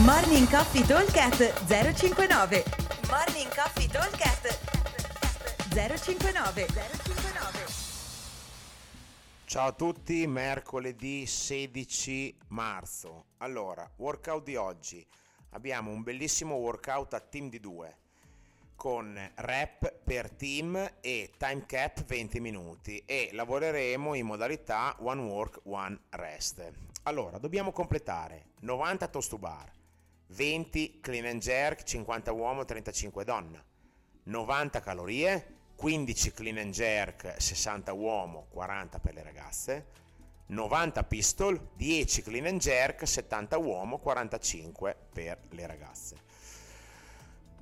Morning Coffee Talkcast 059 Morning Coffee Talkcast 059 059 Ciao a tutti, mercoledì 16 marzo. Allora, workout di oggi. Abbiamo un bellissimo workout a team di due con rep per team e time cap 20 minuti e lavoreremo in modalità one work, one rest. Allora, dobbiamo completare 90 toast to bar, 20 clean and jerk, 50 uomo, 35 donna, 90 calorie, 15 clean and jerk, 60 uomo, 40 per le ragazze, 90 pistol, 10 clean and jerk, 70 uomo, 45 per le ragazze.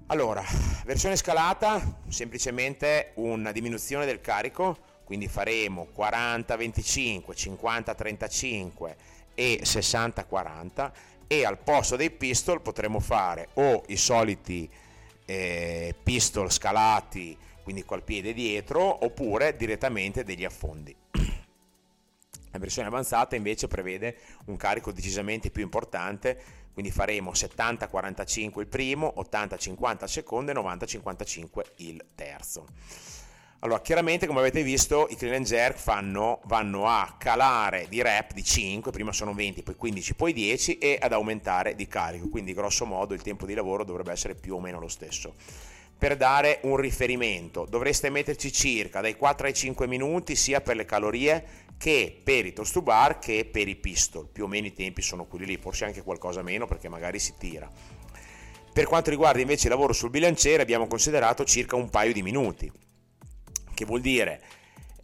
Allora, versione scalata, semplicemente una diminuzione del carico, quindi faremo 40-25, 50-35 e 60-40 e al posto dei pistol potremo fare o i soliti eh, pistol scalati, quindi col piede dietro, oppure direttamente degli affondi. La versione avanzata invece prevede un carico decisamente più importante quindi faremo 70-45 il primo, 80-50 il secondo e 90-55 il terzo. Allora, chiaramente come avete visto i clean and jerk fanno, vanno a calare di rep di 5, prima sono 20, poi 15, poi 10 e ad aumentare di carico, quindi grosso modo il tempo di lavoro dovrebbe essere più o meno lo stesso. Per dare un riferimento dovreste metterci circa dai 4 ai 5 minuti sia per le calorie che per i toast to bar che per i pistol, più o meno i tempi sono quelli lì, forse anche qualcosa meno perché magari si tira. Per quanto riguarda invece il lavoro sul bilanciere abbiamo considerato circa un paio di minuti, che vuol dire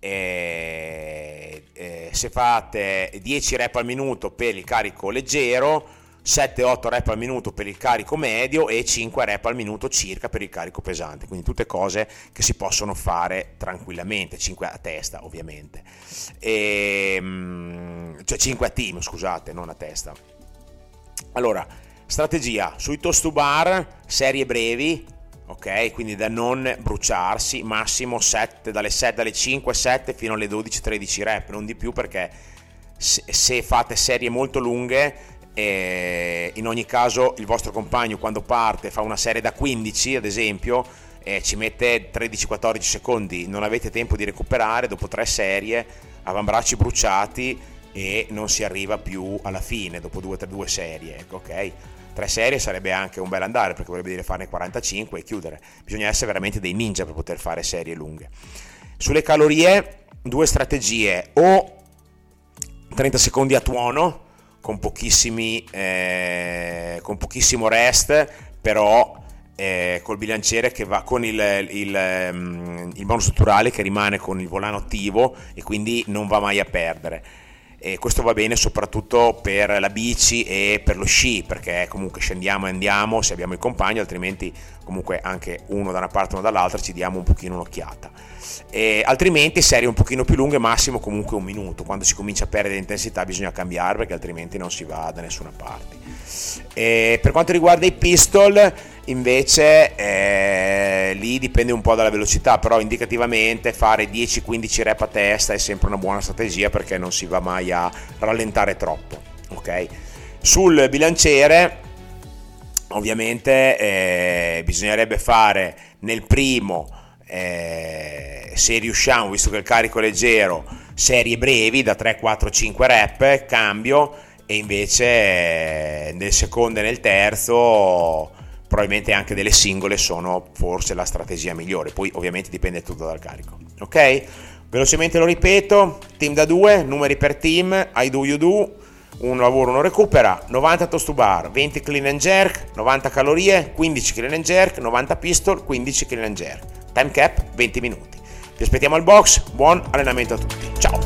eh, eh, se fate 10 rep al minuto per il carico leggero, 7-8 rep al minuto per il carico medio e 5 rep al minuto circa per il carico pesante, quindi tutte cose che si possono fare tranquillamente, 5 a testa ovviamente, e, ehm, cioè 5 a team scusate, non a testa. Allora, strategia sui toast to bar, serie brevi, ok? Quindi da non bruciarsi, massimo 7, dalle 7, dalle 5, 7 fino alle 12, 13 rep, non di più perché se, fate serie molto lunghe e in ogni caso il vostro compagno quando parte fa una serie da 15 ad esempio e ci mette 13-14 secondi, non avete tempo di recuperare dopo tre serie, avambracci bruciati e non si arriva più alla fine dopo due, tre, due serie, ecco, ok? Tre serie sarebbe anche un bel andare perché vorrebbe dire farne 45 e chiudere. Bisogna essere veramente dei ninja per poter fare serie lunghe. Sulle calorie, due strategie, o 30 secondi a tuono, con, eh, con pochissimo rest, però eh, col bilanciere che va con il, il, um, il mono strutturale che rimane con il volano attivo e quindi non va mai a perdere. E questo va bene soprattutto per la bici e per lo sci perché comunque scendiamo e andiamo se abbiamo il compagno altrimenti comunque anche uno da una parte o dall'altra ci diamo un pochino un'occhiata. E altrimenti serie un pochino più lunghe massimo comunque un minuto. Quando si comincia a perdere intensità bisogna cambiare perché altrimenti non si va da nessuna parte. E per quanto riguarda i pistol invece eh, lì dipende un po' dalla velocità però indicativamente fare 10-15 rep a testa è sempre una buona strategia perché non si va mai a rallentare troppo ok? Sul bilanciere ovviamente eh, bisognerebbe fare nel primo eh, se riusciamo, visto che il carico è leggero, serie brevi da 3, 4, 5 rep, cambio e invece eh, nel secondo e nel terzo probabilmente anche delle singole sono forse la strategia migliore, poi ovviamente dipende tutto dal carico. Ok? Velocemente lo ripeto, team da 2, numeri per team, I do you do, un lavoro non recupera, 90 toast to bar, 20 clean and jerk, 90 calorie, 15 clean and jerk, 90 pistol, 15 clean and jerk time cap 20 minuti. Vi aspettiamo al box, buon allenamento a tutti, ciao!